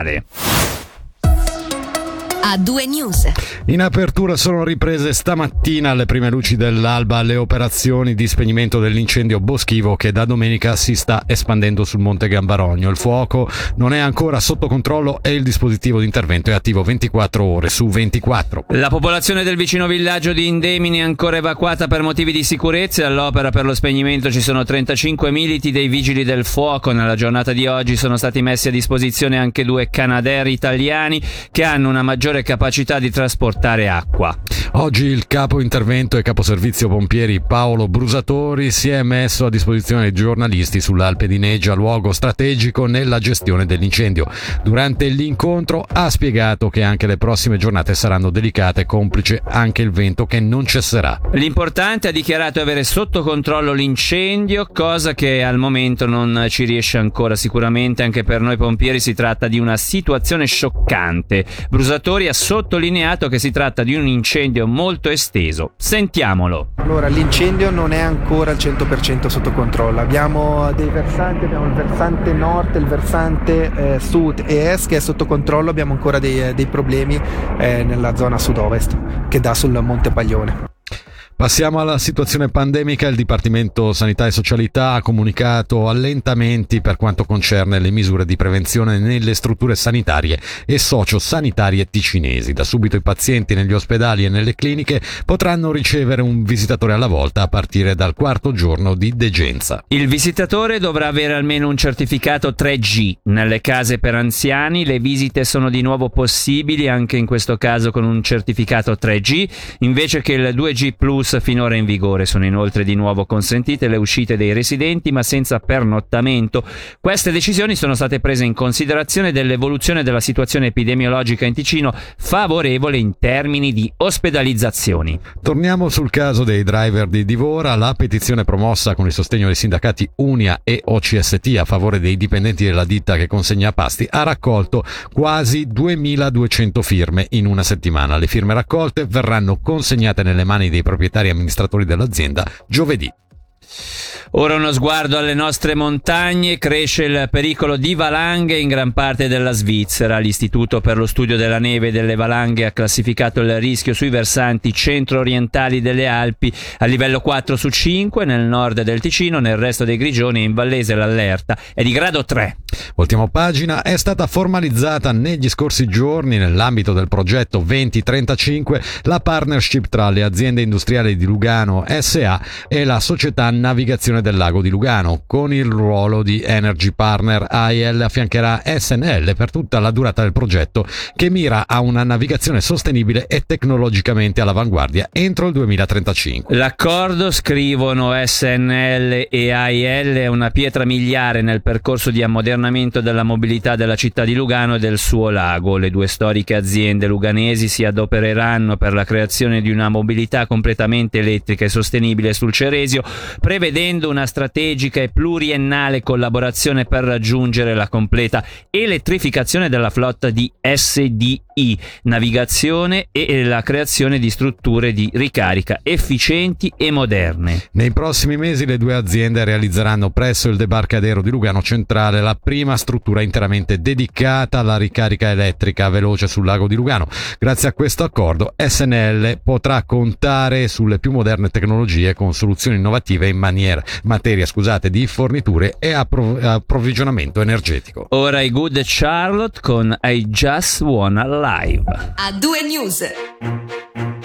Adéu. A due news. In apertura sono riprese stamattina alle prime luci dell'alba le operazioni di spegnimento dell'incendio boschivo che da domenica si sta espandendo sul Monte Gambarogno. Il fuoco non è ancora sotto controllo e il dispositivo di intervento è attivo 24 ore su 24. La popolazione del vicino villaggio di Indemini è ancora evacuata per motivi di sicurezza. All'opera per lo spegnimento ci sono 35 militi dei vigili del fuoco. Nella giornata di oggi sono stati messi a disposizione anche due canaderi italiani che hanno una maggiore maggiore capacità di trasportare acqua. Oggi il capo intervento e caposervizio pompieri Paolo Brusatori si è messo a disposizione dei giornalisti sull'Alpe di Neggia, luogo strategico nella gestione dell'incendio. Durante l'incontro ha spiegato che anche le prossime giornate saranno delicate, complice anche il vento che non cesserà. L'importante ha dichiarato avere sotto controllo l'incendio, cosa che al momento non ci riesce ancora. Sicuramente anche per noi pompieri si tratta di una situazione scioccante. Brusatori ha sottolineato che si tratta di un incendio molto esteso. Sentiamolo. Allora, l'incendio non è ancora al 100% sotto controllo. Abbiamo dei versanti, abbiamo il versante nord, il versante eh, sud e est che è sotto controllo, abbiamo ancora dei, eh, dei problemi eh, nella zona sud-ovest che dà sul Monte Paglione. Passiamo alla situazione pandemica. Il Dipartimento Sanità e Socialità ha comunicato allentamenti per quanto concerne le misure di prevenzione nelle strutture sanitarie e sociosanitarie ticinesi. Da subito i pazienti negli ospedali e nelle cliniche potranno ricevere un visitatore alla volta a partire dal quarto giorno di degenza. Il visitatore dovrà avere almeno un certificato 3G. Nelle case per anziani le visite sono di nuovo possibili anche in questo caso con un certificato 3G invece che il 2G Plus finora in vigore. Sono inoltre di nuovo consentite le uscite dei residenti ma senza pernottamento. Queste decisioni sono state prese in considerazione dell'evoluzione della situazione epidemiologica in Ticino favorevole in termini di ospedalizzazioni. Torniamo sul caso dei driver di Divora. La petizione promossa con il sostegno dei sindacati Unia e OCST a favore dei dipendenti della ditta che consegna pasti ha raccolto quasi 2200 firme in una settimana. Le firme raccolte verranno consegnate nelle mani dei proprietari proprietari amministratori dell'azienda giovedì. Ora uno sguardo alle nostre montagne, cresce il pericolo di valanghe in gran parte della Svizzera. L'Istituto per lo studio della neve e delle valanghe ha classificato il rischio sui versanti centro-orientali delle Alpi a livello 4 su 5, nel nord del Ticino, nel resto dei Grigioni e in Vallese l'allerta è di grado 3. Voltiamo pagina, è stata formalizzata negli scorsi giorni nell'ambito del progetto 2035 la partnership tra le aziende industriali di Lugano SA e la società Navigazione del Lago di Lugano. Con il ruolo di Energy Partner AIL affiancherà SNL per tutta la durata del progetto che mira a una navigazione sostenibile e tecnologicamente all'avanguardia entro il 2035. L'accordo, scrivono SNL e AIL, è una pietra miliare nel percorso di ammodernamento della mobilità della città di Lugano e del suo lago. Le due storiche aziende luganesi si adopereranno per la creazione di una mobilità completamente elettrica e sostenibile sul Ceresio prevedendo una strategica e pluriennale collaborazione per raggiungere la completa elettrificazione della flotta di SDI, navigazione e la creazione di strutture di ricarica efficienti e moderne. Nei prossimi mesi le due aziende realizzeranno presso il debarcadero di Lugano Centrale la prima struttura interamente dedicata alla ricarica elettrica veloce sul lago di Lugano. Grazie a questo accordo SNL potrà contare sulle più moderne tecnologie con soluzioni innovative in maniera, materia scusate, di forniture e appro- approvvigionamento energetico. Ora i Good Charlotte con I Just Wanna Live. A due news.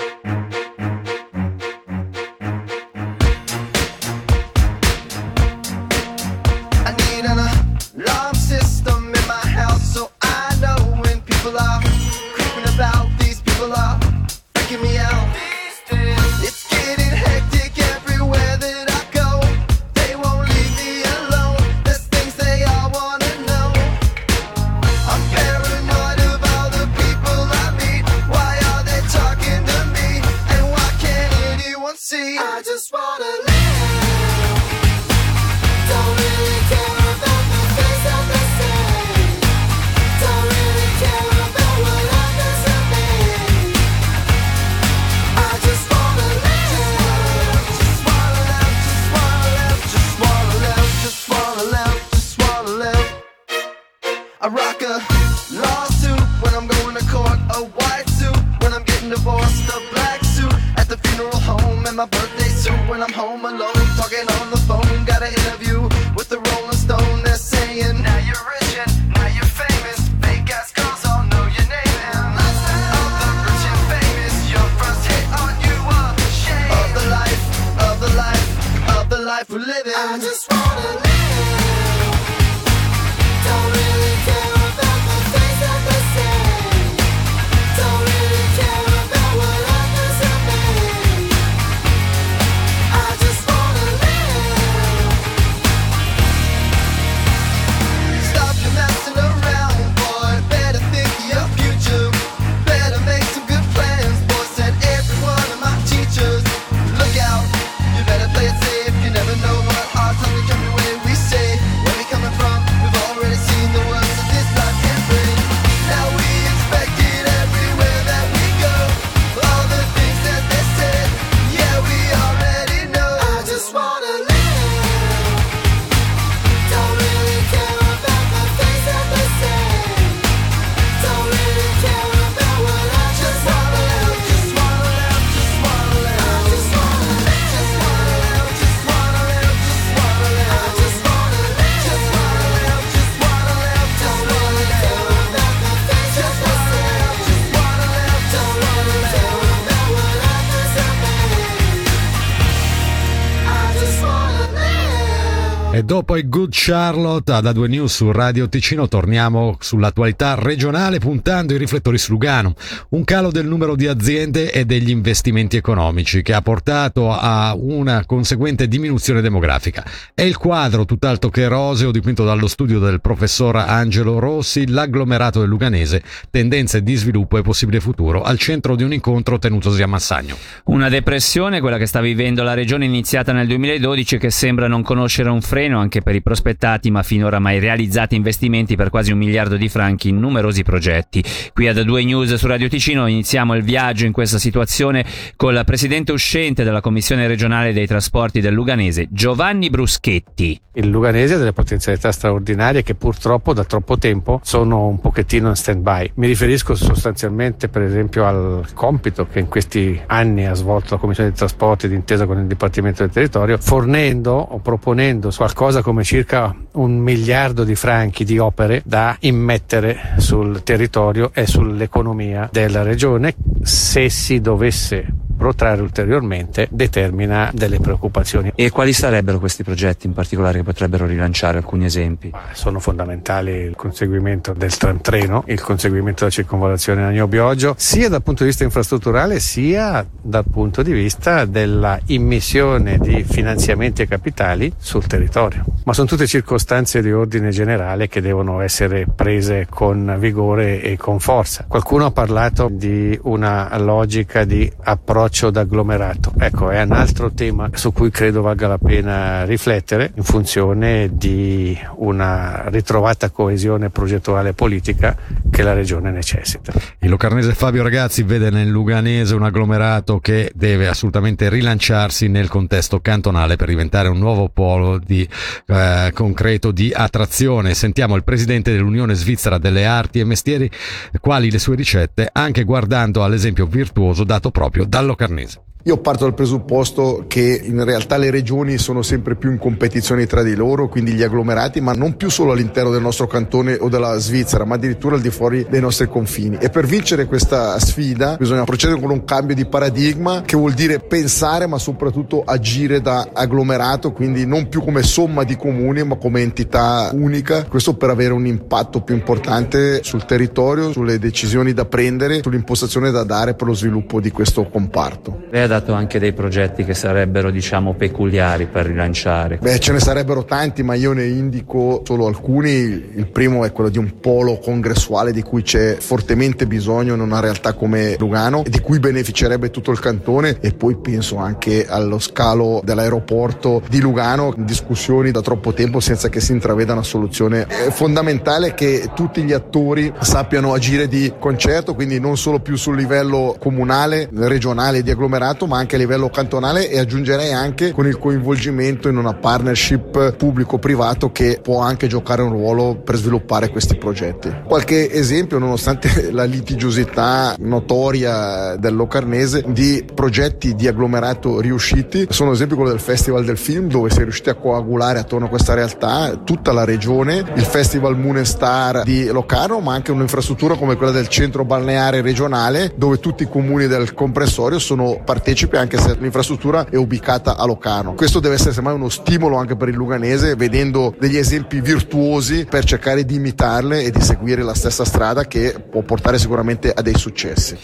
I just wanna live. Don't really care about. Don't really care about what others. I. Just wanna live. Just wanna live. Just wanna live. Just wanna live. Just wanna live. I rock a lawsuit when I'm going to court. A white suit when I'm getting divorced. A black suit at the funeral home. And my birthday suit when I'm home alone. Talking on the phone. Got an interview with the Rolling Stone. They're saying, Now you're rich and now you're famous. Fake ass girls all know your name. And of the rich and famous, your first hit on you a shame. Of the life, of the life, of the life we're living. I just wanna live. Don't really care E dopo i Good Charlotte ad A2 News su Radio Ticino torniamo sull'attualità regionale puntando i riflettori su Lugano. Un calo del numero di aziende e degli investimenti economici che ha portato a una conseguente diminuzione demografica. È il quadro tutt'altro che roseo dipinto dallo studio del professor Angelo Rossi, l'agglomerato del Luganese, tendenze di sviluppo e possibile futuro, al centro di un incontro tenutosi a Massagno. Una depressione, quella che sta vivendo la regione iniziata nel 2012 che sembra non conoscere un freno anche per i prospettati ma finora mai realizzati investimenti per quasi un miliardo di franchi in numerosi progetti. Qui ad 2 News su Radio Ticino iniziamo il viaggio in questa situazione con la presidente uscente della Commissione regionale dei trasporti del Luganese, Giovanni Bruschetti. Il Luganese ha delle potenzialità straordinarie che purtroppo da troppo tempo sono un pochettino in stand-by. Mi riferisco sostanzialmente per esempio al compito che in questi anni ha svolto la Commissione dei Trasporti d'intesa con il Dipartimento del Territorio, fornendo o proponendo qualcosa come circa un miliardo di franchi di opere da immettere sul territorio e sull'economia della regione. Se si dovesse protrarre ulteriormente determina delle preoccupazioni. E quali sarebbero questi progetti in particolare che potrebbero rilanciare alcuni esempi? Sono fondamentali il conseguimento del tram treno, il conseguimento della circonvolazione Agno-Bioggio, sia dal punto di vista infrastrutturale sia dal punto di vista della immissione di finanziamenti e capitali sul territorio. Ma sono tutte circostanze di ordine generale che devono essere prese con vigore e con forza. Qualcuno ha parlato di una logica di approccio d'agglomerato. Ecco, è un altro tema su cui credo valga la pena riflettere in funzione di una ritrovata coesione progettuale politica che la regione necessita. Il locarnese Fabio Ragazzi vede nel Luganese un agglomerato che deve assolutamente rilanciarsi nel contesto cantonale per diventare un nuovo polo di, eh, concreto di attrazione. Sentiamo il presidente dell'Unione Svizzera delle Arti e Mestieri quali le sue ricette, anche guardando all'esempio virtuoso dato proprio dal Locarnese. Io parto dal presupposto che in realtà le regioni sono sempre più in competizione tra di loro, quindi gli agglomerati, ma non più solo all'interno del nostro cantone o della Svizzera, ma addirittura al di fuori dei nostri confini. E per vincere questa sfida bisogna procedere con un cambio di paradigma che vuol dire pensare ma soprattutto agire da agglomerato, quindi non più come somma di comuni ma come entità unica, questo per avere un impatto più importante sul territorio, sulle decisioni da prendere, sull'impostazione da dare per lo sviluppo di questo comparto. Dato anche dei progetti che sarebbero, diciamo, peculiari per rilanciare. Beh, ce ne sarebbero tanti, ma io ne indico solo alcuni. Il primo è quello di un polo congressuale di cui c'è fortemente bisogno in una realtà come Lugano e di cui beneficerebbe tutto il cantone e poi penso anche allo scalo dell'aeroporto di Lugano, discussioni da troppo tempo senza che si intraveda una soluzione. È fondamentale che tutti gli attori sappiano agire di concerto, quindi non solo più sul livello comunale, regionale di agglomerato, Stato ma anche a livello cantonale e aggiungerei anche con il coinvolgimento in una partnership pubblico-privato che può anche giocare un ruolo per sviluppare questi progetti. Qualche esempio, nonostante la litigiosità notoria del Locarnese, di progetti di agglomerato riusciti, sono esempio quello del Festival del Film dove si è riusciti a coagulare attorno a questa realtà tutta la regione, il Festival Moon Star di Locarno ma anche un'infrastruttura come quella del centro balneare regionale dove tutti i comuni del comprensorio sono partecipi anche se l'infrastruttura è ubicata a Locarno. Questo deve essere semmai uno stimolo anche per il luganese vedendo degli esempi virtuosi per cercare di imitarle e di seguire la stessa strada che può portare sicuramente a dei successi.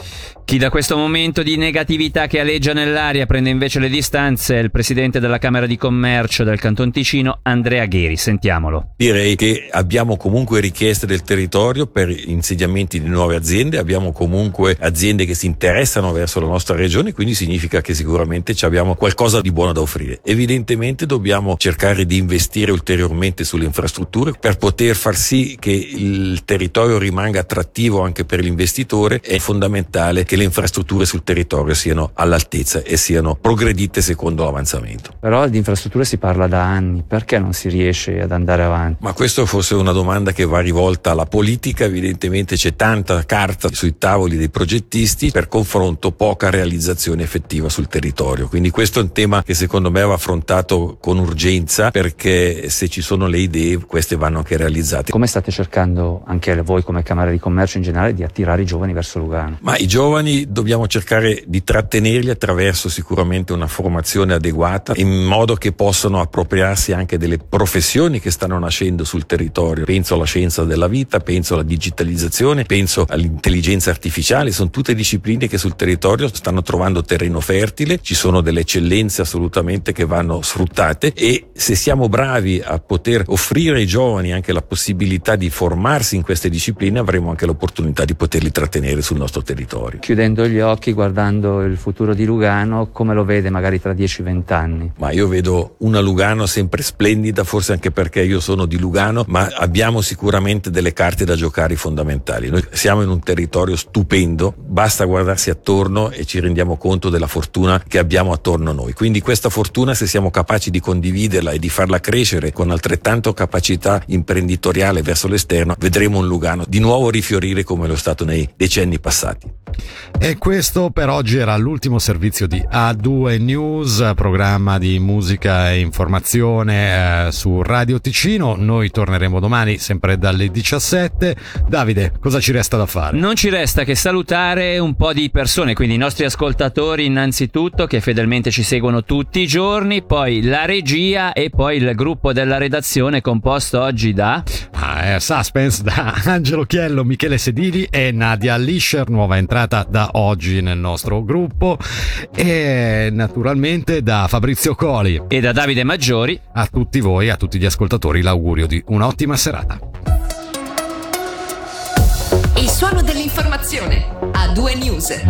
Chi da questo momento di negatività che aleggia nell'aria prende invece le distanze è il presidente della Camera di Commercio del Canton Ticino, Andrea Gheri. Sentiamolo. Direi che abbiamo comunque richieste del territorio per insediamenti di nuove aziende, abbiamo comunque aziende che si interessano verso la nostra regione, quindi significa che sicuramente ci abbiamo qualcosa di buono da offrire. Evidentemente dobbiamo cercare di investire ulteriormente sulle infrastrutture per poter far sì che il territorio rimanga attrattivo anche per l'investitore. È fondamentale che le infrastrutture sul territorio siano all'altezza e siano progredite secondo l'avanzamento. Però di infrastrutture si parla da anni, perché non si riesce ad andare avanti? Ma questo fosse una domanda che va rivolta alla politica, evidentemente c'è tanta carta sui tavoli dei progettisti, per confronto poca realizzazione effettiva sul territorio. Quindi questo è un tema che secondo me va affrontato con urgenza perché se ci sono le idee queste vanno anche realizzate. Come state cercando anche voi come Camera di Commercio in generale di attirare i giovani verso Lugano? Ma i giovani dobbiamo cercare di trattenerli attraverso sicuramente una formazione adeguata in modo che possano appropriarsi anche delle professioni che stanno nascendo sul territorio. Penso alla scienza della vita, penso alla digitalizzazione, penso all'intelligenza artificiale, sono tutte discipline che sul territorio stanno trovando terreno fertile, ci sono delle eccellenze assolutamente che vanno sfruttate e se siamo bravi a poter offrire ai giovani anche la possibilità di formarsi in queste discipline avremo anche l'opportunità di poterli trattenere sul nostro territorio. Chiudendo gli occhi, guardando il futuro di Lugano, come lo vede magari tra 10-20 anni? Ma io vedo una Lugano sempre splendida, forse anche perché io sono di Lugano, ma abbiamo sicuramente delle carte da giocare fondamentali. Noi siamo in un territorio stupendo, basta guardarsi attorno e ci rendiamo conto della fortuna che abbiamo attorno a noi. Quindi questa fortuna, se siamo capaci di condividerla e di farla crescere con altrettanto capacità imprenditoriale verso l'esterno, vedremo un Lugano di nuovo rifiorire come lo è stato nei decenni passati. E questo per oggi era l'ultimo servizio di A2 News, programma di musica e informazione eh, su Radio Ticino. Noi torneremo domani sempre dalle 17. Davide, cosa ci resta da fare? Non ci resta che salutare un po' di persone, quindi i nostri ascoltatori innanzitutto che fedelmente ci seguono tutti i giorni, poi la regia e poi il gruppo della redazione composto oggi da... Ah, eh, suspense da Angelo Chiello, Michele Sedili e Nadia Lischer, nuova entrata da oggi nel nostro gruppo e naturalmente da Fabrizio Coli e da Davide Maggiori. A tutti voi, a tutti gli ascoltatori, l'augurio di un'ottima serata. Il suono dell'informazione a due news.